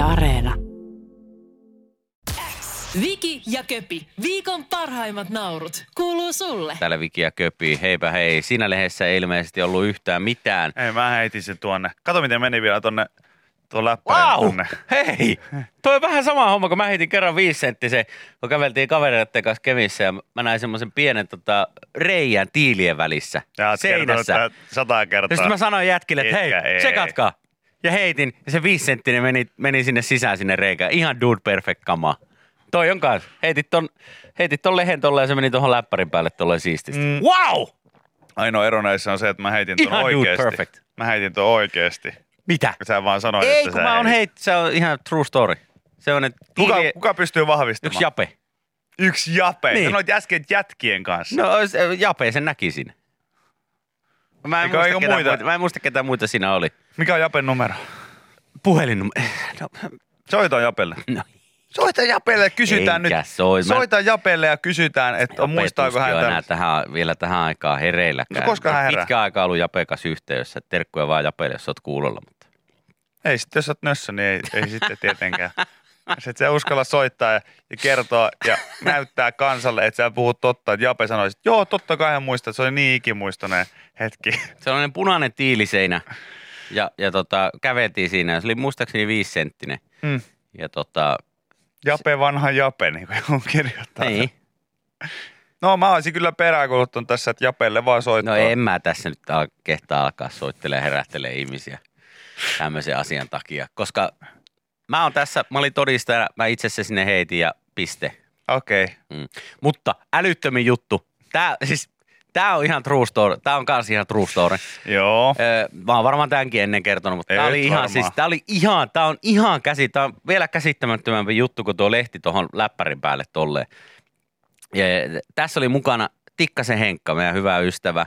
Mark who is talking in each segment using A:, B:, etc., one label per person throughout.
A: Yle Areena.
B: Viki ja Köpi, viikon parhaimmat naurut, kuuluu sulle.
C: Täällä Viki ja Köpi. Heipä hei. Siinä lehdessä ei ilmeisesti ollut yhtään mitään.
D: Ei, mä heitin sen tuonne. Kato, miten meni vielä tonne tuon läppärin
C: Wow! Hei! Toi on vähän sama homma, kun mä heitin kerran viisenttisen, kun käveltiin kavereiden kanssa Kemissä ja mä näin semmoisen pienen tota, reijän tiilien välissä.
D: Ja
C: seinässä.
D: sata
C: Ja
D: kertaa.
C: sitten mä sanoin jätkille, että hei,
D: ei.
C: tsekatkaa. Ja heitin, ja se viisenttinen meni, meni sinne sisään sinne reikään. Ihan dude perfect kama. Toi on kans. Heitit ton, heitit ton lehen tolle ja se meni tuohon läppärin päälle tolleen siististi.
D: Mm.
C: Wow!
D: Ainoa ero näissä on se, että mä heitin ton
C: Ihan dude
D: oikeesti.
C: perfect.
D: Mä heitin ton oikeesti.
C: Mitä?
D: Sä vaan sanoit,
C: Ei,
D: että
C: kun
D: sä
C: mä oon heit, se on ihan true story. Se on, että
D: Kuka,
C: tiili-
D: kuka pystyy vahvistamaan?
C: yksi jape.
D: Yksi jape.
C: Niin.
D: Sanoit äsken jätkien kanssa.
C: No jape sen näki siinä. Mä en,
D: Eikä-
C: muista, ketä
D: muita?
C: muita, mä en muista ketä muita siinä oli.
D: Mikä on japen numero?
C: Puhelinnumero. No,
D: Soita japelle.
C: no
D: Soita japelle ja kysytään
C: Enkä
D: nyt.
C: soi.
D: Soita japelle ja kysytään, että
C: Jape
D: muistaako hän tämän.
C: tähän, vielä tähän aikaan hereilläkään.
D: No koska hän herää?
C: Pitkä aika ollut Jape kanssa yhteydessä. Terkkuja vaan Japeille, jos oot kuulolla. Mutta.
D: Ei sitten, jos oot nössö, niin ei, ei sitten tietenkään. Sitten se uskalla soittaa ja, ja kertoa ja näyttää kansalle, että sä puhut totta. Että Jape sanoi, että joo, totta kai hän muistaa, että se oli niin ikimuistoinen hetki.
C: Sellainen punainen tiiliseinä. Ja, ja tota, käveltiin siinä. Se oli muistaakseni viisisenttinen.
D: Mm.
C: Ja tota,
D: Jape vanha Jape, niin kuin joku kirjoittaa.
C: niin.
D: No mä olisin kyllä peräänkuluttanut tässä, että Japelle vaan soittaa.
C: No en mä tässä nyt kehtaa alkaa soittelemaan ja herättelee ihmisiä tämmöisen asian takia. Koska mä oon tässä, mä olin todistajana, mä itse asiassa sinne heitin ja piste.
D: Okei. Okay.
C: Mm. Mutta älyttömin juttu. Tää, siis, tää on ihan true story. Tää on kans ihan true story.
D: Joo.
C: Öö, mä oon varmaan tämänkin ennen kertonut, mutta tää oli ihan,
D: varmaan.
C: siis, tää oli ihan, tää on ihan käsi, tää on vielä käsittämättömämpi juttu kuin tuo lehti tuohon läppärin päälle tolleen. Ja tässä oli mukana Tikkasen Henkka, meidän hyvä ystävä,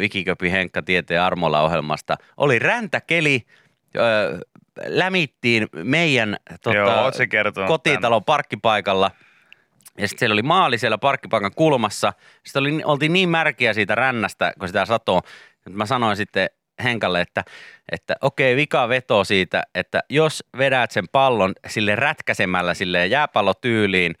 C: Vikiköpi Henkka Tieteen Armolla ohjelmasta. Oli räntäkeli, öö, lämittiin meidän tota,
D: Joo, se
C: kotitalon parkkipaikalla. Ja sitten siellä oli maali siellä parkkipaikan kulmassa. Sitten oli, oltiin niin märkiä siitä rännästä, kun sitä satoo. että Mä sanoin sitten Henkalle, että, että okei, vika veto siitä, että jos vedät sen pallon sille rätkäsemällä sille jääpallotyyliin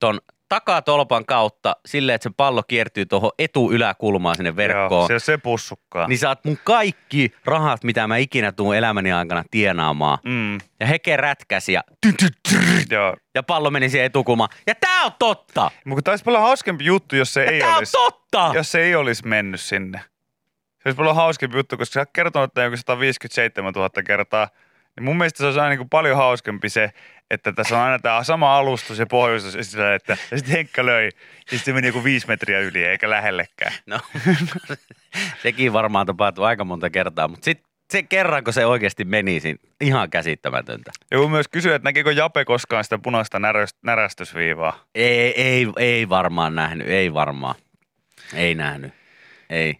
C: ton takatolpan kautta silleen, että se pallo kiertyy tuohon etuyläkulmaan sinne
D: Joo,
C: verkkoon,
D: se, se pussukkaa.
C: niin saat mun kaikki rahat, mitä mä ikinä tuun elämäni aikana tienaamaan.
D: Mm,
C: Ja heke rätkäsi ja,
D: joo.
C: ja pallo meni siihen etukulmaan. Ja tää on totta!
D: Mutta taisi olla hauskempi juttu, jos se
C: Ja
D: ei
C: on
D: olisi,
C: totta!
D: jos se ei olisi mennyt sinne. Se olisi paljon hauskempi juttu, koska sä oot kertonut tämän joku 157 000 kertaa. Niin mun mielestä se olisi aina niin kuin paljon hauskempi se, että tässä on aina tämä sama alustus ja pohjustus, ja sitten, että, ja sitten Henkka löi, ja sitten se meni joku viisi metriä yli, eikä lähellekään.
C: No, sekin varmaan tapahtuu aika monta kertaa, mutta sitten se kerran, kun se oikeasti meni, siinä ihan käsittämätöntä.
D: Joku myös kysyy, että näkikö Jape koskaan sitä punaista näröst- närästysviivaa.
C: Ei, ei, ei varmaan nähnyt, ei varmaan. Ei nähnyt, ei.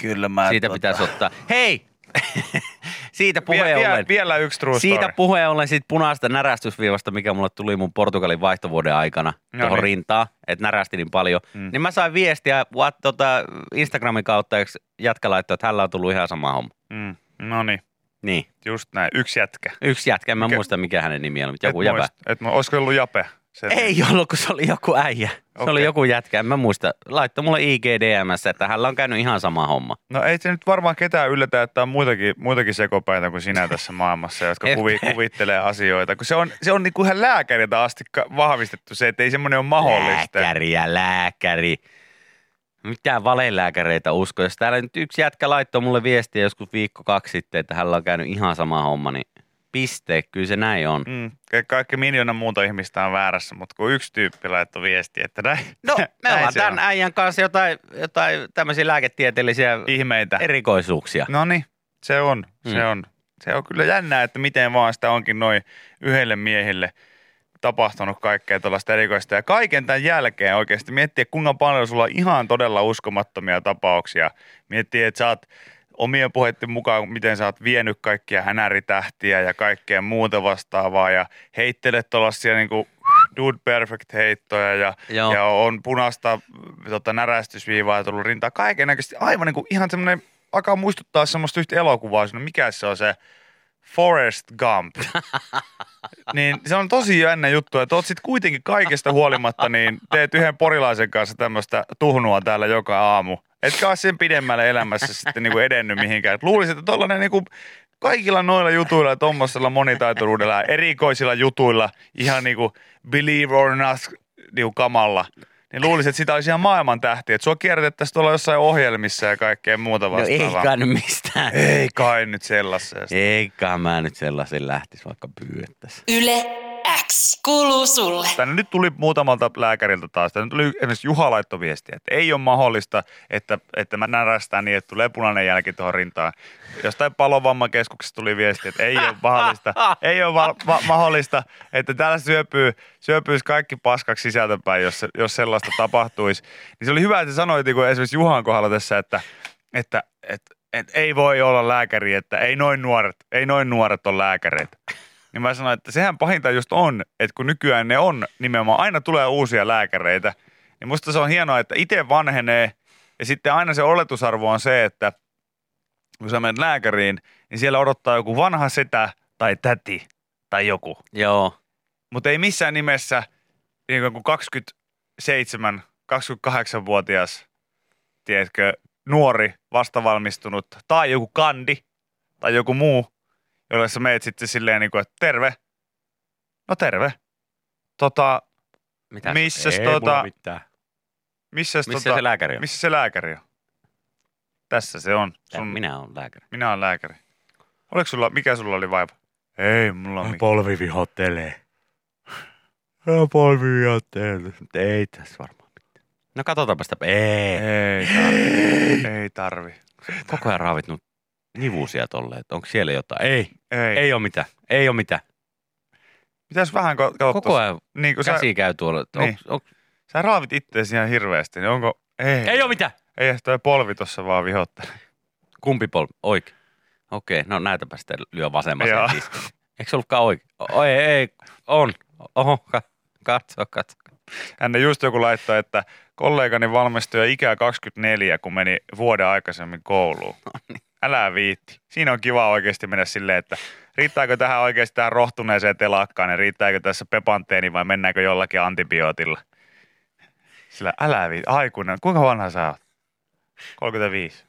D: Kyllä mä...
C: Siitä pitäisi ottaa. Hei! Siitä puheen
D: vie,
C: ollen.
D: vielä yksi true
C: Siitä
D: story.
C: puheen ollen siitä punaista närästysviivasta, mikä mulle tuli mun Portugalin vaihtovuoden aikana
D: No
C: tuohon
D: niin.
C: rintaan, että närästi niin paljon.
D: Mm.
C: Niin mä sain viestiä what, tota, Instagramin kautta, eikö jätkä laittoi, että hänellä on tullut ihan sama homma.
D: Mm. No niin,
C: Niin,
D: just näin. Yksi jätkä.
C: yksi jätkä, en mä
D: Mikä-
C: muista mikä hänen nimi oli, mutta joku
D: et
C: jäbä.
D: muista. Et, mu- olisiko ollut Jape? Se,
C: Ei ollut, kun se oli joku äijä. Se
D: Okei.
C: oli joku jätkä, en mä muista. Laittoi mulle IGDMssä, että hänellä on käynyt ihan sama homma.
D: No ei se nyt varmaan ketään yllätä, että on muitakin, muitakin sekopäitä kuin sinä tässä maailmassa, jotka kuvi, kuvittelee asioita. Kun se on, se on niin kuin ihan lääkäriltä asti vahvistettu se, että ei semmoinen ole mahdollista.
C: Lääkäri ja lääkäri. Mitään valelääkäreitä usko. Jos täällä nyt yksi jätkä laittoi mulle viestiä joskus viikko kaksi sitten, että hänellä on käynyt ihan sama homma, niin piste, kyllä se näin on.
D: Mm, ka- kaikki miljoona muuta ihmistä on väärässä, mutta kun yksi tyyppi laittoi viestiä, että näin,
C: No, me
D: näin
C: ollaan tämän
D: on.
C: äijän kanssa jotain, jotain tämmöisiä lääketieteellisiä
D: ihmeitä.
C: erikoisuuksia.
D: No niin, se on, se
C: Mm.
D: on. Se on kyllä jännää, että miten vaan sitä onkin noin yhdelle miehelle tapahtunut kaikkea tuollaista erikoista. Ja kaiken tämän jälkeen oikeasti miettiä, kuinka paljon sulla on ihan todella uskomattomia tapauksia. Miettiä, että sä oot omien puheiden mukaan, miten sä oot vienyt kaikkia hänäritähtiä ja kaikkea muuta vastaavaa ja heittelet tuollaisia niin kuin dude perfect heittoja ja,
C: Joo.
D: ja on punaista tota, närästysviivaa tullut rintaa. Kaiken näköisesti aivan niin kuin ihan semmoinen, alkaa muistuttaa semmoista yhtä elokuvaa, mikä se on se Forrest Gump. niin se on tosi jännä juttu, että oot sit kuitenkin kaikesta huolimatta, niin teet yhden porilaisen kanssa tämmöistä tuhnua täällä joka aamu. Etkä ole sen pidemmälle elämässä sitten niinku edennyt mihinkään. Et luulisin, että tollanen niinku kaikilla noilla jutuilla ja tuommoisella monitaituruudella ja erikoisilla jutuilla, ihan niinku believe or not niinku kamalla, niin luulisin, että sitä olisi ihan maailman tähti. Että sua kierrätettäisiin tuolla jossain ohjelmissa ja kaikkea muuta
C: No
D: vastaavaa.
C: ei kai nyt mistään.
D: ei kai nyt sellaisesta.
C: Eikä mä nyt sellaisen lähtis vaikka pyydettäisiin.
B: Yle X kuuluu sulle.
D: Tänne nyt tuli muutamalta lääkäriltä taas. Tänne tuli esimerkiksi Juha laittoi viestiä, että ei ole mahdollista, että, että mä närästään niin, että tulee punainen jälki tuohon rintaan. Jostain palovammakeskuksesta tuli viesti, että ei ole mahdollista, ei ole va- va- mahdollista, että täällä syöpyy, syöpyisi kaikki paskaksi sisältäpäin, jos, se- jos sellaista tapahtuisi. Niin se oli hyvä, että sä sanoit niin esimerkiksi Juhan kohdalla tässä, että, että, että, että ei voi olla lääkäri, että ei noin nuoret, ei noin nuoret ole lääkäreitä. Niin mä sanoin, että sehän pahinta just on, että kun nykyään ne on nimenomaan, aina tulee uusia lääkäreitä, niin musta se on hienoa, että itse vanhenee ja sitten aina se oletusarvo on se, että kun sä menet lääkäriin, niin siellä odottaa joku vanha setä tai täti tai joku.
C: Joo.
D: Mutta ei missään nimessä niin kuin 27, 28-vuotias, tiedätkö, nuori, vastavalmistunut tai joku kandi tai joku muu, jolle sä meet sitten silleen niin kuin, että terve. No terve. Tota,
C: Mitä?
D: Missäs
C: ei
D: tota-
C: mulla mitään.
D: missäs
C: Missä
D: tota,
C: se lääkäri on?
D: missä se lääkäri on? Tässä se on.
C: Tää
D: Sun,
C: Minä olen lääkäri.
D: minä olen lääkäri. Oliko sulla, mikä sulla oli vaiva? Ei, mulla on mikään.
C: Polvi vihottelee. Polvi vihottelee. Ei tässä varmaan mitään. No katsotaanpa sitä. Ei.
D: Ei tarvi. Ei tarvi.
C: Koko ajan raavit nyt nivusia tolleen, että onko siellä jotain. Ei.
D: Ei.
C: Ei ole mitään. Ei ole mitään.
D: Pitäis vähän katsoa.
C: Koko ajan
D: Niin, kun sä,
C: käsi käy tuolla.
D: Niin.
C: Onks, onks,
D: sä raavit itteesi ihan hirveästi, niin onko... Ei.
C: ei ole mitään.
D: Ei toi polvi tossa vaan vihottelee.
C: Kumpi polvi? Oikein. Okei, no näytäpä sitten lyö tiskin. Eikö se ollutkaan oikein? O, ei, ei, on. Oho, katso, katso.
D: Hän just joku laittoi, että kollegani valmistui jo ikää 24, kun meni vuoden aikaisemmin kouluun.
C: No niin.
D: Älä viitti. Siinä on kiva oikeasti mennä silleen, että riittääkö tähän oikeasti tähän rohtuneeseen telakkaan ja riittääkö tässä pepanteeni vai mennäänkö jollakin antibiootilla. Sillä älä viitti. Aikuinen. Kuinka vanha sä oot? 35.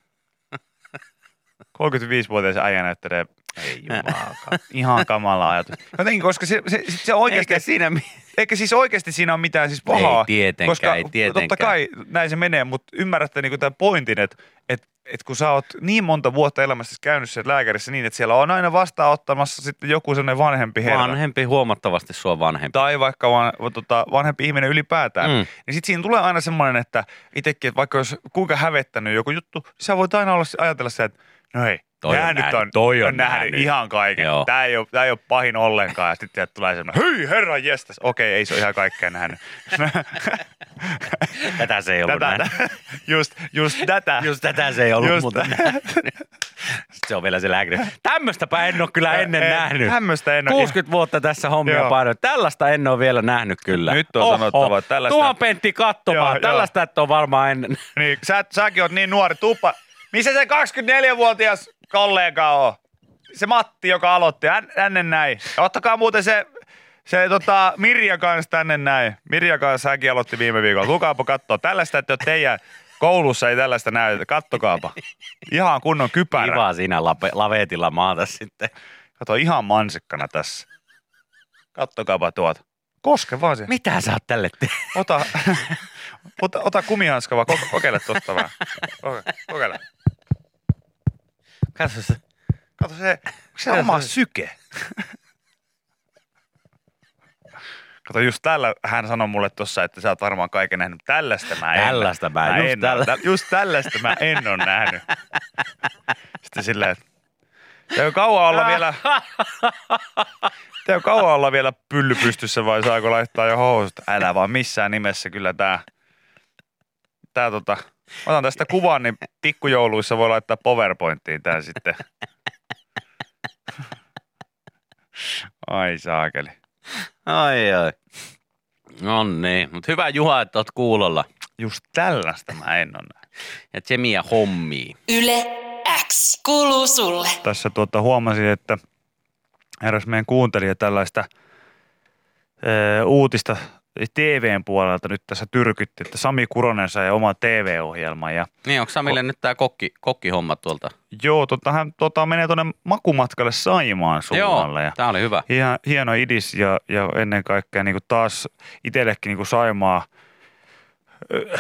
D: 35-vuotias äijä näyttelee, ei jumalauta, ihan kamala ajatus. Jotenkin, koska se, se, se oikeasti,
C: Eikä siinä
D: eikä siis oikeasti siinä ole mitään siis pahaa.
C: Ei tietenkään,
D: koska
C: ei tietenkään.
D: totta kai näin se menee, mutta ymmärrätte niinku tämän pointin, että et, et kun sä oot niin monta vuotta elämässä käynyt siellä lääkärissä niin, että siellä on aina vastaanottamassa sitten joku sellainen vanhempi herra.
C: vanhempi, huomattavasti sua vanhempi.
D: Tai vaikka van, tota, vanhempi ihminen ylipäätään.
C: Mm.
D: Niin sitten siinä tulee aina semmoinen, että itsekin, että vaikka jos kuinka hävettänyt joku juttu, niin sä voit aina olla, ajatella se, että no hei,
C: Toi on
D: nää nyt
C: nähnyt,
D: on,
C: toi on
D: nähnyt,
C: nähnyt.
D: ihan kaiken.
C: Joo.
D: Tämä ei, ole, tää ei ole pahin ollenkaan. Ja sitten tulee semmoinen, hyi herra jestas. Okei, ei se ole ihan kaikkea nähnyt.
C: Tätä se ei ollut
D: tätä,
C: nähnyt.
D: just, just tätä.
C: Just tätä se ei ollut
D: Just
C: muuten. Sitten se on vielä se lääkäri. Tämmöstäpä en ole kyllä ennen
D: En-
C: nähnyt.
D: Tämmöistä en ole.
C: 60 vuotta tässä hommia
D: Joo.
C: painoin. Tällaista en ole vielä nähnyt kyllä.
D: Nyt on sanottava, että tällaista-
C: Tuo Pentti katsomaan.
D: Joo,
C: tällaista et ole varmaan ennen.
D: Niin, sä, säkin oot niin nuori. Tuppa. Missä se 24-vuotias kollega on? Se Matti, joka aloitti. Hän, tänne näin. Ja ottakaa muuten se, se tota, Mirja kanssa tänne näin. Mirja kanssa hänkin aloitti viime viikolla. Lukaapa katsoa. Tällaista, että teidän koulussa ei tällaista näy. Kattokaapa. Ihan kunnon kypärä.
C: Kiva siinä lape, lavetilla maata sitten.
D: Kato ihan mansikkana tässä. Kattokaapa tuota. Koske vaan se.
C: Mitä sä oot tälle te-
D: Ota, ota, ota kumihanska vaan. Ko- kokeile tosta vähän. Koke- Kokeile.
C: Katso se.
D: Kato se, se oma syke. Kato, just tällä hän sanoi mulle tuossa, että sä oot varmaan kaiken nähnyt. Tällaista mä en.
C: Tällaista mä en, just
D: en
C: tällä-.
D: Tä- just tällaista mä en ole nähnyt. Sitten silleen, että Teo kauan olla vielä, teo kauan olla vielä pylly pystyssä vai saako laittaa jo housut? Älä vaan missään nimessä kyllä tää, tää tota, otan tästä kuvan, niin pikkujouluissa voi laittaa PowerPointiin tää sitten. Ai saakeli.
C: Ai ai. No niin, mutta hyvä Juha, että oot kuulolla.
D: Just tällaista mä en ole nähnyt.
C: Ja Tsemiä hommii.
B: Yle X kuuluu sulle.
D: Tässä tuota huomasin, että eräs meidän kuuntelija tällaista ö, uutista TVn puolelta nyt tässä tyrkytti, että Sami Kuronen sai oma TV-ohjelman ja
C: Niin, onko Samille nyt tämä kokki, kokkihomma tuolta?
D: joo, tota, hän tota, menee tuonne makumatkalle Saimaan suunnalle ja
C: tämä oli hyvä.
D: Hien, hieno idis ja, ja ennen kaikkea niin kuin taas itsellekin niin kuin Saimaa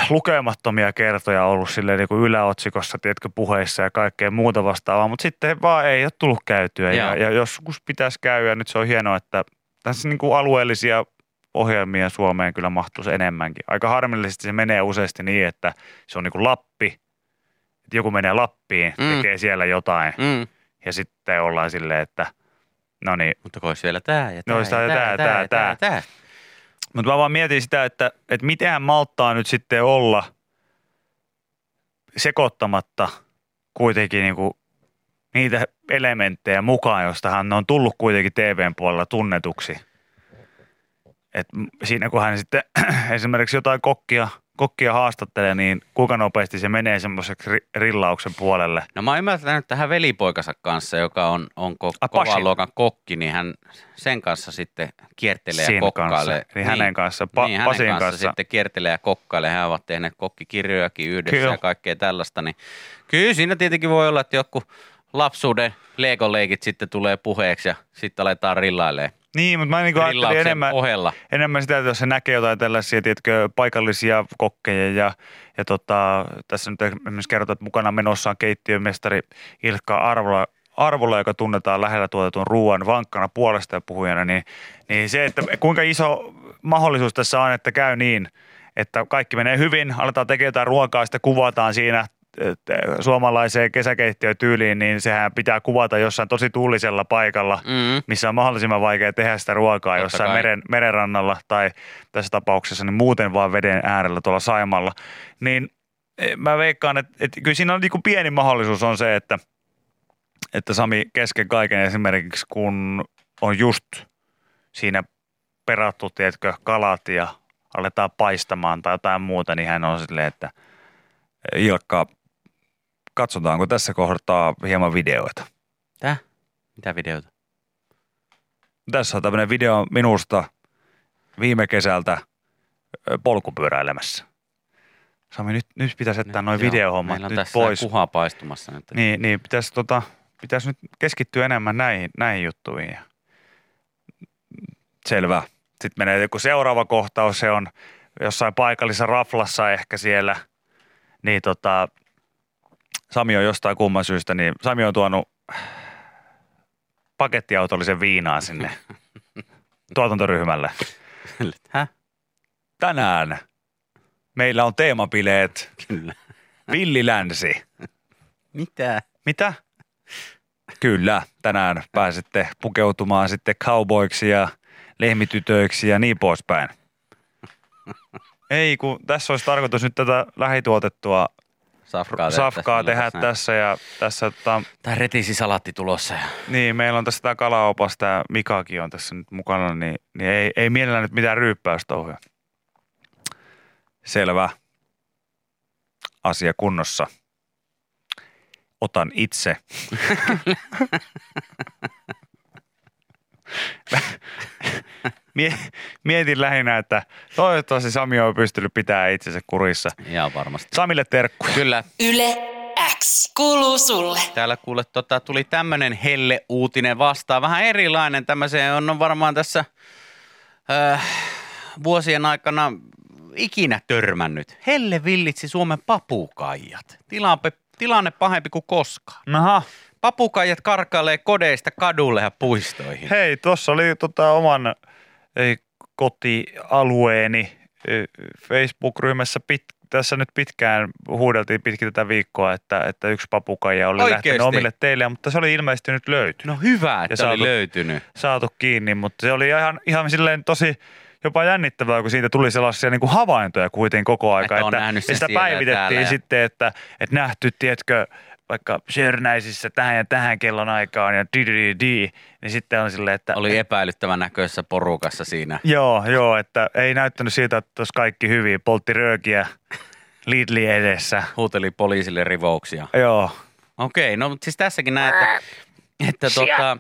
D: lukemattomia kertoja ollut silleen niin kuin yläotsikossa, tiedätkö, puheissa ja kaikkea muuta vastaavaa, mutta sitten vaan ei ole tullut käytyä ja,
C: Joo.
D: ja joskus pitäisi käydä. Nyt se on hienoa, että tässä niin kuin alueellisia ohjelmia Suomeen kyllä mahtuisi enemmänkin. Aika harmillisesti se menee useasti niin, että se on niin kuin Lappi, että joku menee Lappiin,
C: Mm.
D: tekee siellä jotain
C: Mm.
D: ja sitten ollaan silleen, että no niin,
C: Mutta kun olisi vielä tämä ja
D: No
C: tämä
D: tää
C: ja
D: ja
C: tämä
D: tää, tää,
C: ja
D: tää.
C: tämä.
D: Mutta mä vaan mietin sitä, että, että miten malttaa nyt sitten olla sekoittamatta kuitenkin niinku niitä elementtejä mukaan, josta hän on tullut kuitenkin TVn puolella tunnetuksi. Et siinä kun hän sitten esimerkiksi jotain kokkia, kokkia haastattelee, niin kuinka nopeasti se menee semmoiseksi ri- rillauksen puolelle.
C: No mä oon ymmärtänyt tähän velipoikansa kanssa, joka on, on ko-
D: Ah,
C: kovan luokan kokki, niin hän sen kanssa sitten kiertelee ja
D: Sin
C: kokkailee.
D: kanssa, eli hänen kanssa, Pa-
C: niin, hänen
D: Pasin
C: kanssa,
D: kanssa.
C: sitten kiertelee ja kokkailee. Hän ovat tehneet kokkikirjojakin yhdessä
D: Kyllä.
C: ja kaikkea tällaista. Niin kyllä siinä tietenkin voi olla, että joku lapsuuden Lego-leikit sitten tulee puheeksi ja sitten aletaan rillailemaan.
D: Niin, mutta mä niin ajattelin enemmän,
C: ohella.
D: enemmän sitä, että jos se näkee jotain tällaisia, tiedätkö, paikallisia kokkeja ja, ja tota, tässä nyt esimerkiksi kerrotaan, että mukana menossa on keittiömestari Ilkka Arvola, Arvola, joka tunnetaan lähellä tuotetun ruoan vankkana puolesta ja puhujana, niin, niin se, että kuinka iso mahdollisuus tässä on, että käy niin, että kaikki menee hyvin, aletaan tekemään jotain ruokaa, sitten kuvataan siinä suomalaiseen kesäkeittiötyyliin, niin sehän pitää kuvata jossain tosi tuulisella paikalla,
C: Mm.
D: missä on mahdollisimman vaikea tehdä sitä ruokaa
C: Totta
D: jossain
C: kai.
D: meren, merenrannalla tai tässä tapauksessa niin muuten vaan veden äärellä tuolla Saimalla, niin eh, mä veikkaan, että, että kyllä siinä on niin pieni mahdollisuus on se, että, että Sami kesken kaiken esimerkiksi kun on just siinä perattu, tiedätkö, kalat ja aletaan paistamaan tai jotain muuta, niin hän on silleen, että Ilkka, katsotaanko tässä kohtaa hieman videoita.
C: Tää? Mitä videota?
D: Tässä on tämmöinen video minusta viime kesältä polkupyöräilemässä. Sami, nyt, nyt pitäisi jättää noin videohommat nyt
C: tässä
D: pois.
C: kuha paistumassa nyt.
D: Niin, niin pitäisi, tota, pitäisi nyt keskittyä enemmän näihin, näihin juttuihin. Selvä. Sitten menee joku seuraava kohtaus, se on jossain paikallisessa raflassa ehkä siellä. Niin tota, Sami on jostain kumman syystä, niin Sami on tuonut pakettiautollisen viinaa sinne tuotantoryhmälle.
C: Häh?
D: Tänään meillä on teemabileet
C: Kyllä.
D: Villilänsi.
C: Mitä?
D: Mitä? Kyllä, tänään pääsette pukeutumaan sitten cowboyksi ja lehmitytöiksi ja niin poispäin. Ei, kun tässä olisi tarkoitus nyt tätä lähituotettua
C: Safkaa,
D: safkaa tehdä tässä ja tässä, tota,
C: Tämä retisisalaatti tulossa. ja-
D: niin meillä on tässä tämä kalaopas, tämä Mikakin on tässä nyt mukana, niin, niin ei, ei mielellä nyt mitään ryyppäystouhuja. Selvä. Asia kunnossa. Otan itse. Mie- Mietin lähinnä, että toivottavasti Sami on pystynyt pitämään itsensä kurissa.
C: Ihan varmasti.
D: Samille terkkuja.
C: Kyllä.
B: Yle X kuuluu sulle.
C: Täällä kuule tota, tuli tämmöinen helle uutinen vastaan. Vähän erilainen tämmöiseen on, on varmaan tässä äh, vuosien aikana ikinä törmännyt. Helle villitsi Suomen papukaijat. Tilanne, tilanne pahempi kuin koskaan.
D: Aha.
C: Papukaijat karkailee kodeista kadulle ja puistoihin.
D: Hei, tuossa oli tota oman kotialueeni Facebook-ryhmässä pit, tässä nyt pitkään huudeltiin pitkin tätä viikkoa, että, että yksi papukaija oli
C: Oikeesti?
D: lähtenyt omille teille, mutta se oli ilmeisesti nyt löytynyt,
C: No hyvä, että
D: Ja
C: oli
D: saatu-
C: löytynyt.
D: saatu kiinni, mutta se oli ihan, ihan silleen tosi jopa jännittävää, kun siitä tuli sellaisia niin kuin havaintoja kuitenkin koko aika.
C: Että
D: ja
C: sen
D: sitä päivitettiin
C: ja-
D: sitten, että, että nähty, tiedätkö, vaikka Sörnäisissä tähän ja tähän kellon aikaan ja di, di, di, di, niin sitten on silleen, että
C: Oli epäilyttävän näköisessä porukassa siinä.
D: Joo, joo, että ei näyttänyt siltä, että olisi kaikki hyvin. Poltti röökiä Lidli edessä.
C: Huuteli poliisille rivouksia.
D: Joo.
C: Okei, no mutta siis tässäkin näet, että, että tota,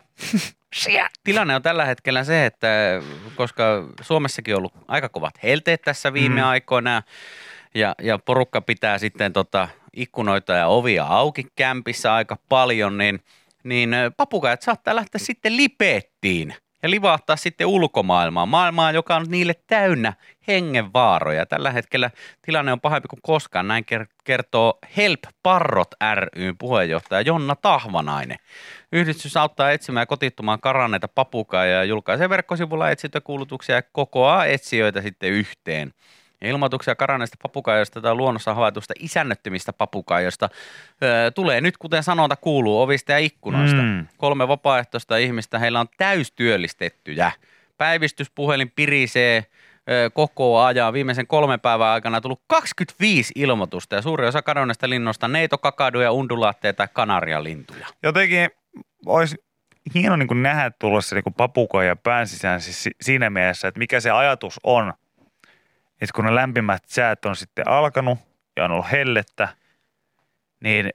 C: tilanne on tällä hetkellä se, että koska Suomessakin on ollut aika kovat helteet tässä viime
D: Mm.
C: aikoina ja, ja porukka pitää sitten tota ikkunoita ja ovia auki kämpissä aika paljon, niin, niin papukajat saattaa lähteä sitten lipeettiin ja livahtaa sitten ulkomaailmaan, maailmaan, joka on niille täynnä hengenvaaroja. Tällä hetkellä tilanne on pahempi kuin koskaan, näin ker- kertoo Help Parrot ryn puheenjohtaja Jonna Tahvanainen. Yhdistys auttaa etsimään kotittumaan karanneita papukaija ja julkaisee verkkosivulla etsintäkuulutuksia ja kokoaa etsijöitä sitten yhteen. Ja ilmoituksia karanneista papukaijoista tai luonnossa havaitusta isännöttömistä papukaijoista öö, tulee nyt, kuten sanonta kuuluu, ovista ja ikkunoista.
D: Mm.
C: Kolme vapaaehtoista ihmistä, heillä on täystyöllistettyjä. Päivystyspuhelin pirisee ö, koko ajan. Viimeisen kolmen päivän aikana on tullut 25 ilmoitusta ja suuri osa kadonneista linnoista neito, kakaduja, undulaatteja tai kanarialintuja.
D: Jotenkin olisi hieno niin nähdä tulla se niin papukoija pään sisään siis si- siinä mielessä, että mikä se ajatus on. Että kun ne lämpimät säät on sitten alkanut ja on ollut hellettä, niin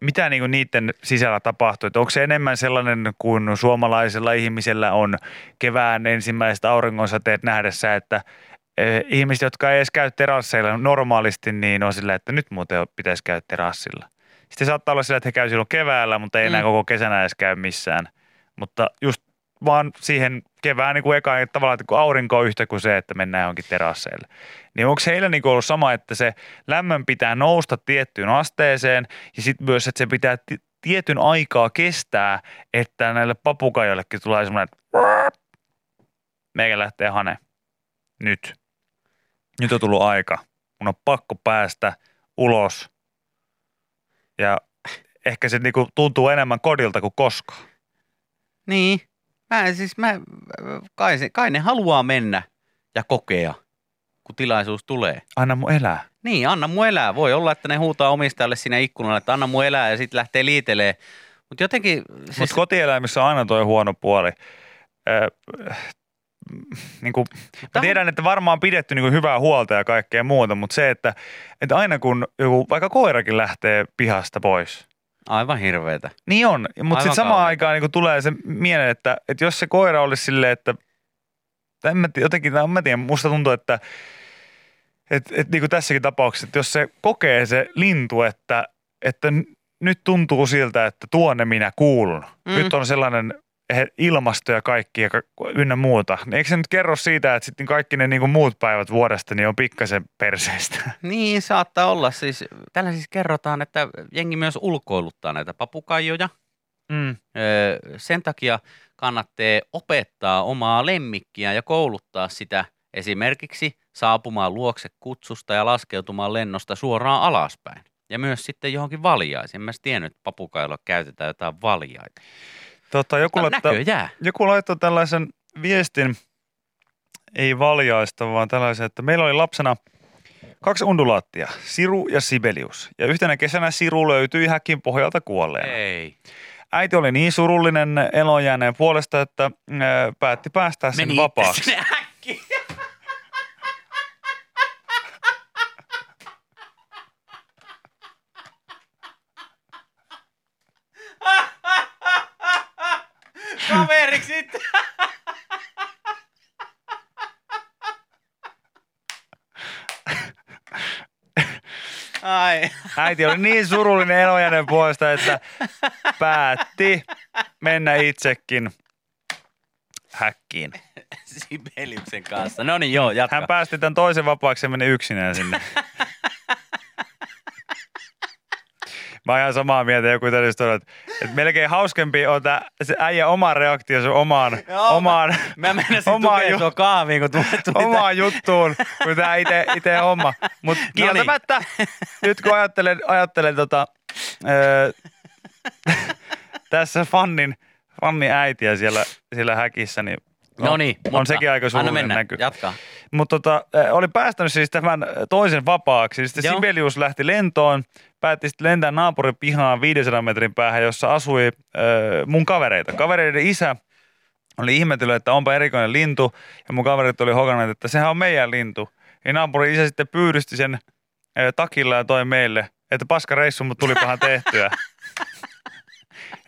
D: mitä niin kuin niiden sisällä tapahtuu? Että onko se enemmän sellainen kuin suomalaisella ihmisellä on kevään ensimmäiset auringonsateet nähdessä, että eh, ihmiset, jotka ei edes käy terasseilla normaalisti, niin on sillä, että nyt muuten pitäisi käydä terassilla. Sitten saattaa olla sillä, että he käy silloin keväällä, mutta ei enää
C: Mm.
D: koko kesänä edes käy missään. Mutta just vaan siihen kevään niin kuin eka, että tavallaan että kun aurinko on yhtä kuin se, että mennään johonkin terasseille. Niin onko heillä niin ollut sama, että se lämmön pitää nousta tiettyyn asteeseen ja sitten myös, että se pitää ti- tietyn aikaa kestää, että näille papukajoillekin tulee semmoinen, että meikä lähtee hane. Nyt. Nyt on tullut aika. Mun on pakko päästä ulos. Ja ehkä se niinku tuntuu enemmän kodilta kuin koskaan.
C: Niin. Mä siis, mä, kai, se, kai ne haluaa mennä ja kokea, kun tilaisuus tulee.
D: Anna mun elää.
C: Niin, anna mun elää. Voi olla, että ne huutaa omistajalle siinä ikkunalla, että anna mun elää ja sitten lähtee liitelee. Mutta jotenkin,
D: Siis... Mutta kotieläimissä on aina toi huono puoli. Öö, niin kuin, mä tiedän, että varmaan pidetty niin kuin hyvää huolta ja kaikkea muuta, mutta se, että, että aina kun joku, vaikka koirakin lähtee pihasta pois,
C: aivan hirveetä.
D: Niin on, mutta sitten samaan
C: kauheeta.
D: aikaan niin tulee se mieleen, että, että jos se koira olisi silleen, että en mä, tiedä, jotenkin, en mä tiedä, musta tuntuu, että että että niin kuin tässäkin tapauksessa, että jos se kokee se lintu, että, että nyt tuntuu siltä, että tuonne minä kuulun.
C: Mm.
D: Nyt on sellainen ilmasto ja kaikki ja ynnä muuta. Niin eikö se nyt kerro siitä, että sitten kaikki ne niin muut päivät vuodesta niin on pikkasen perseestä?
C: Niin, saattaa olla. Siis, tällä siis kerrotaan, että jengi myös ulkoiluttaa näitä papukaijoja.
D: Mm.
C: Sen takia kannattaa opettaa omaa lemmikkiä ja kouluttaa sitä esimerkiksi saapumaan luokse kutsusta ja laskeutumaan lennosta suoraan alaspäin. Ja myös sitten johonkin valjaisiin. En mä tiennyt, että papukailla käytetään jotain valjaita.
D: Tota, joku,
C: Mutta
D: laittaa, joku laittoi tällaisen viestin, ei valjaista, vaan tällaisen, että meillä oli lapsena kaksi undulaattia, Siru ja Sibelius. Ja yhtenä kesänä Siru löytyi häkin pohjalta kuolleena.
C: Ei.
D: Äiti oli niin surullinen elonjääneen puolesta, että äh, päätti päästää sen
C: Meni
D: vapaaksi.
C: sinne häkkiin. Kaveriksi sitten. Ai.
D: Äiti oli niin surullinen elonjääneen puolesta, että päätti mennä itsekin häkkiin.
C: Sibeliuksen kanssa. No niin, joo, jatka.
D: Hän päästi tämän toisen vapaaksi ja meni yksinään sinne. Mä oon ihan samaa mieltä, joku todeta, että, että melkein hauskempi on tää, se äijä oma reaktio sun omaan,
C: Joo,
D: omaan,
C: Mä menisin
D: Omaa
C: tukea
D: ju-
C: tuo kahviin, kun tuli, tuli
D: omaan juttuun, kuin tää ite, ite homma. Mutta
C: niin.
D: kieltämättä, nyt kun ajattelen, ajattelen tota, öö, tässä fannin, fannin äitiä siellä, siellä häkissä, niin
C: No niin,
D: on
C: mutta
D: sekin aika
C: Anna mennä,
D: näky.
C: jatkaa.
D: Mutta tota, oli päästänyt siis tämän toisen vapaaksi. Sitten
C: Joo.
D: Sibelius lähti lentoon, päätti sitten lentää naapurin pihaan 500 metrin päähän, jossa asui äh, mun kavereita. Kavereiden isä oli ihmetellyt, että onpa erikoinen lintu, ja mun kaverit oli hokanneet, että sehän on meidän lintu. Ja naapurin isä sitten pyydysti sen äh, takilla ja toi meille, että paska reissu, mutta tulipahan tehtyä.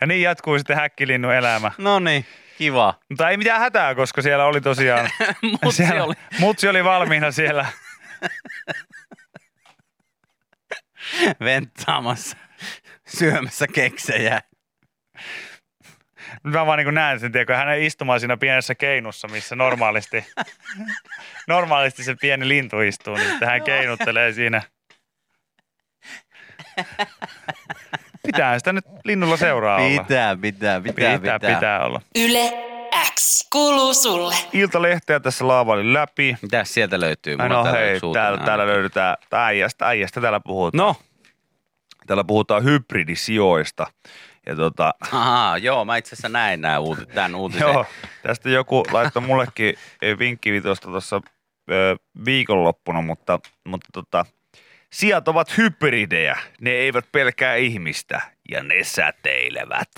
D: Ja niin jatkuu sitten häkkilinnun elämä.
C: No niin, kiva.
D: Mutta ei mitään hätää, koska siellä oli tosiaan...
C: Mutsi
D: siellä,
C: oli.
D: Mutsi oli valmiina siellä.
C: venttaamassa, syömässä keksejä.
D: Nyt mä vaan niin näen sen, tiedätkö, hänen istumaan siinä pienessä keinussa, missä normaalisti, normaalisti se pieni lintu istuu, niin hän keinuttelee siinä. Pitää sitä nyt linnulla seuraa olla.
C: Pitää, pitää, pitää,
D: Pitää, pitää, pitää olla.
B: Yle X kuuluu sulle.
D: Iltalehteä tässä laavailin läpi.
C: Mitäs sieltä löytyy? Mulla
D: No
C: täällä
D: hei, täällä, täällä löydetään, äijästä, äijästä täällä puhutaan.
C: No,
D: Täällä puhutaan hybridisijoista. Ja tota,
C: ahaa, joo, mä itse asiassa näin nää uuti, tämän uutisen.
D: Joo, tästä joku laittoi mullekin eh, vinkkivitosta tuossa ö, viikonloppuna, mutta, mutta tota, sijat ovat hybridejä. Ne eivät pelkää ihmistä ja ne säteilevät.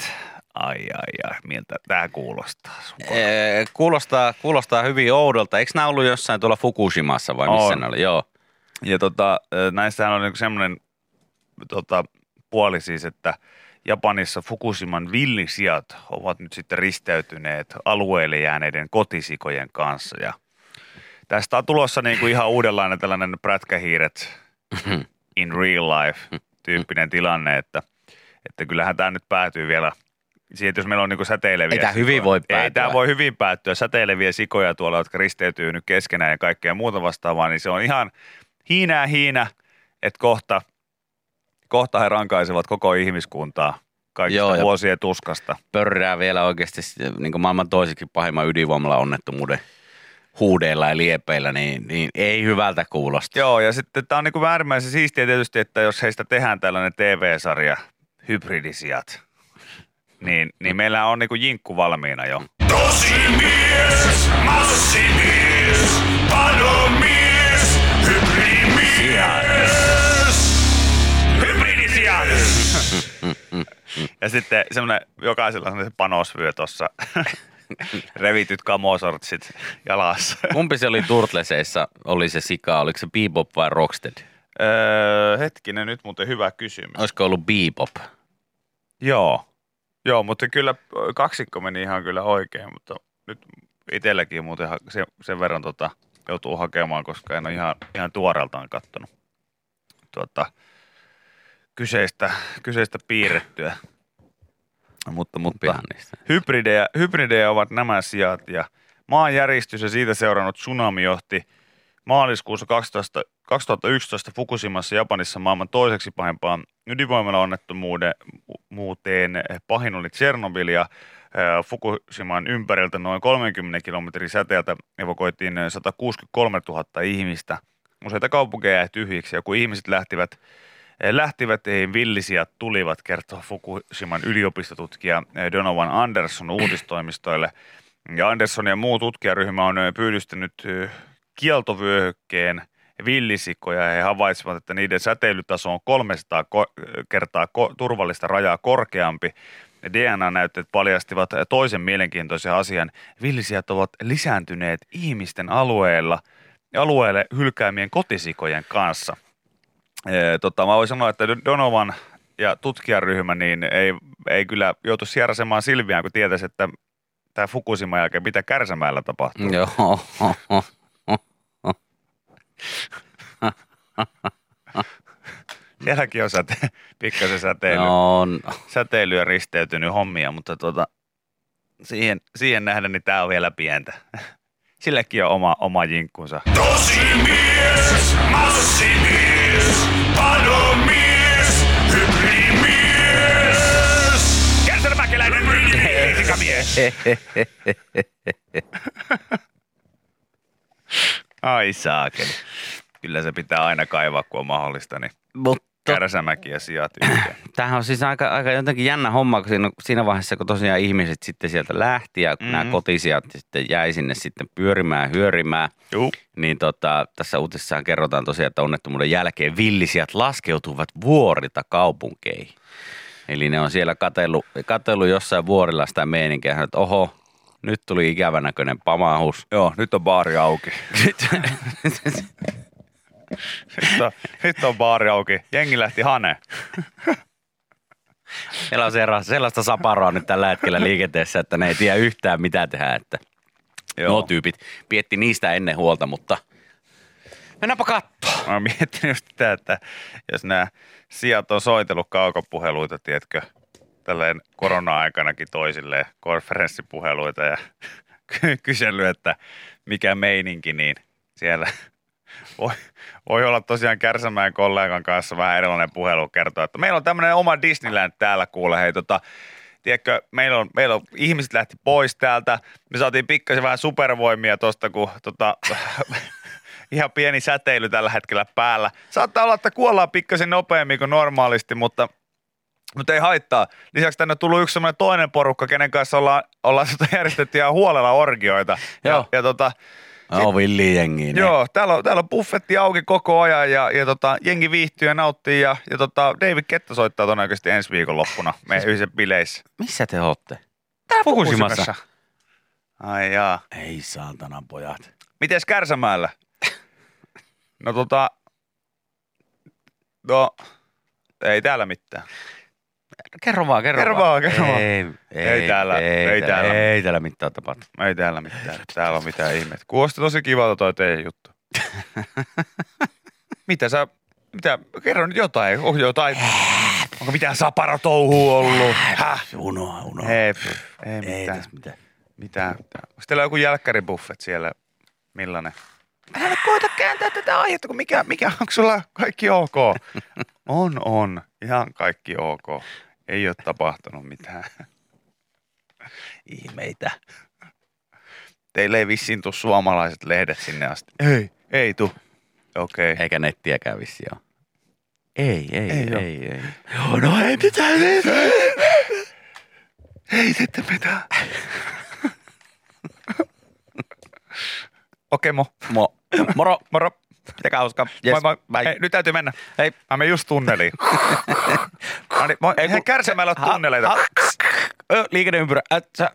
D: Ai ai ai, miltä tämä kuulostaa?
C: Ee, kuulostaa, kuulostaa hyvin oudolta. Eikö nämä ollut jossain tuolla Fukushimassa vai missä
D: On.
C: ne oli? Joo.
D: Ja tota, näissähän on niinku semmoinen tota, puoli siis, että Japanissa Fukushiman villisijat ovat nyt sitten risteytyneet alueelle jääneiden kotisikojen kanssa. Ja tästä on tulossa niinku ihan uudenlainen tällainen prätkähiiret in real life tyyppinen tilanne, että, että kyllähän tämä nyt päätyy vielä siihen, jos meillä on niinku säteileviä
C: Ei tää hyvin voi
D: Ei
C: päätyä.
D: tämä voi hyvin päättyä. Säteileviä sikoja tuolla, jotka risteytyy nyt keskenään ja kaikkea muuta vastaavaa, niin se on ihan hiinää hiinä, että kohta, kohta he rankaisevat koko ihmiskuntaa kaikista
C: Joo,
D: vuosien tuskasta.
C: Pörrää vielä oikeasti niin maailman toiseksi pahimman ydinvoimalla onnettomuuden huudeilla ja liepeillä, niin, niin ei hyvältä kuulosta.
D: Joo, ja sitten tämä on niinku äärimmäisen siistiä tietysti, että jos heistä tehdään tällainen TV-sarja, hybridisijat, niin, niin meillä on niinku jinkku valmiina jo.
A: Tosimies, massimies, panomies, hybridimies, hybridisijat.
D: Ja sitten semmoinen, jokaisella on semmoinen panosvyö tuossa, revityt kamosortsit jalassa.
C: Kumpi se oli Turtleseissa, oli se sika, oliko se Bebop vai Rockstead?
D: Öö, hetkinen, nyt muuten hyvä kysymys.
C: Olisiko ollut Bebop?
D: Joo, joo, mutta kyllä kaksikko meni ihan kyllä oikein, mutta nyt itselläkin muuten sen, sen verran tota, joutuu hakemaan, koska en ole ihan, ihan tuoreeltaan kattonut tuota, kyseistä, kyseistä piirrettyä. Mutta, mutta
C: niistä?
D: hybridejä, hybridejä ovat nämä sijat ja maanjäristys ja siitä seurannut tsunami johti maaliskuussa 12, 2011 Fukushimassa Japanissa maailman toiseksi pahimpaan ydinvoimalla onnettomuuteen. Pahin oli Tsernobyl ja Fukushiman ympäriltä noin 30 kilometrin säteeltä evakoitiin 163 000 ihmistä. Useita kaupunkeja jäi tyhjiksi ja kun ihmiset lähtivät lähtivät, niin villisijat tulivat, kertoo Fukushiman yliopistotutkija Donovan Anderson uutistoimistoille. Ja Anderson ja muu tutkijaryhmä on pyydystänyt ö, kieltovyöhykkeen villisikoja ja he havaitsivat, että niiden säteilytaso on 300 ko- kertaa turvallista rajaa korkeampi. DNA-näytteet paljastivat toisen mielenkiintoisen asian. Villisijat ovat lisääntyneet ihmisten alueella alueelle hylkäämien kotisikojen kanssa. Tota, mä voin sanoa, että Donovan ja tutkijaryhmä niin ei, ei kyllä joutu sierasemaan silmiään, kun tietäisi, että tämä Fukushima jälkeen mitä Kärsämäellä tapahtuu.
C: Joo.
D: Sielläkin on säte, pikkasen säteily,
C: No,
D: säteilyä risteytynyt hommia, mutta tota, siihen, siihen nähden niin tämä on vielä pientä. Sillekin on oma, oma jinkkunsa.
A: Tosimies, hybridimies.
D: Ai saakeli. Kyllä se pitää aina kaivaa, kun on mahdollista, niin
C: mutta
D: Kärsämäki ja sijat yhteen.
C: Tämähän on siis aika, aika jotenkin jännä homma, kun siinä, siinä vaiheessa, kun tosiaan ihmiset sitten sieltä lähti ja mm-hmm. nämä
D: Mhm.
C: kotisijat sitten jäi sinne sitten pyörimään, hyörimään,
D: Juu.
C: niin tota, tässä uutisessahan kerrotaan tosiaan, että onnettomuuden jälkeen villisijat laskeutuvat vuorilta kaupunkeihin. Eli ne on siellä katellut, katellut jossain vuorilla sitä meininkiä, että oho, nyt tuli ikävän näköinen pamahus.
D: Joo, nyt on baari auki. Nyt on, nyt on baari auki. Jengi lähti hane.
C: Meillä on sellaista saparoa nyt tällä hetkellä liikenteessä, että ne ei tiedä yhtään mitä tehdä. Että
D: Joo.
C: nuo tyypit pietti niistä ennen huolta, mutta mennäänpä katsoa.
D: Mä oon miettinyt just sitä, että jos nämä sijat on soitellut kaukopuheluita, tiedätkö, tälleen korona-aikanakin toisilleen konferenssipuheluita ja ky- kysellyt, että mikä meininki, niin siellä voi, voi olla tosiaan Kärsämäen kollegan kanssa vähän erilainen puhelu kertoa, että meillä on tämmöinen oma Disneyland täällä kuule, hei tota, tiedätkö, meillä on, meillä on, ihmiset lähti pois täältä, me saatiin pikkasen vähän supervoimia tosta, kun tota, ihan pieni säteily tällä hetkellä päällä. Saattaa olla, että kuollaan pikkasen nopeammin kuin normaalisti, mutta, mutta ei haittaa. Lisäksi tänne on tullut yksi semmoinen toinen porukka, kenen kanssa ollaan, ollaan tota järjestetty ihan huolella orgioita.
C: Joo.
D: Ja, ja tota,
C: No villi jengi. ne.
D: Joo, täällä on, täällä on buffetti auki koko ajan ja, ja tota, jengi viihtyy ja nauttii ja, ja tota, David Ketta soittaa todennäköisesti ensi viikonloppuna meidän yhdessä bileissä.
C: Missä te ootte?
D: Täällä
C: Fukushimassa.
D: Ai jaa.
C: Ei saatana pojat.
D: Mites Kärsämäellä? No tota, no, ei täällä mitään.
C: Kerro vaan, kerro,
D: Kerro vaan, kerro vaan.
C: Ei, ei,
D: Ei täällä,
C: ei,
D: ei täällä.
C: Ei täällä mitään tapahtu.
D: Ei täällä mitään. Täällä on mitään ihmettä. Kuulosti tosi kivalta toi teidän juttu. mitä sä, mitä, kerro nyt jotain. Onko jotain, onko mitään saparotouhua ollut? Häh?
C: Unoa, unoa.
D: Ei, pff, ei
C: ei
D: mitään.
C: tässä mitään.
D: mitään. Onko teillä joku jälkkäribuffet siellä? Millainen? Älä nyt koita kääntää tätä aihetta, kun mikä, mikä onko sulla kaikki ok? On, on. Ihan kaikki ok. Ei ole tapahtunut mitään. Ihmeitä. Teille ei vissiin tuu suomalaiset lehdet sinne asti. Ei, ei tu. Okei. Okay.
C: Eikä nettiäkään vissi ole. Ei, ei,
D: Ei
C: ei, ei, ei.
D: Joo, no ei mitään. Ei, ei sitten mitään. Okei, mo.
C: Mo, moro.
D: Moro.
C: Pitäkää hauskaa.
D: Yes, moi moi.
C: bye.
D: Hei, nyt täytyy mennä.
C: Hei.
D: Mä menen just tunneliin. no niin, moi.
C: Ei,
D: kärsämällä on
C: Ha-
D: tunneleita.
C: ha- Ö, Liikenneympyrä. Sä-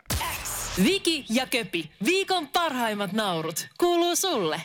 B: Viki ja Köpi, viikon parhaimmat naurut, kuuluu sulle.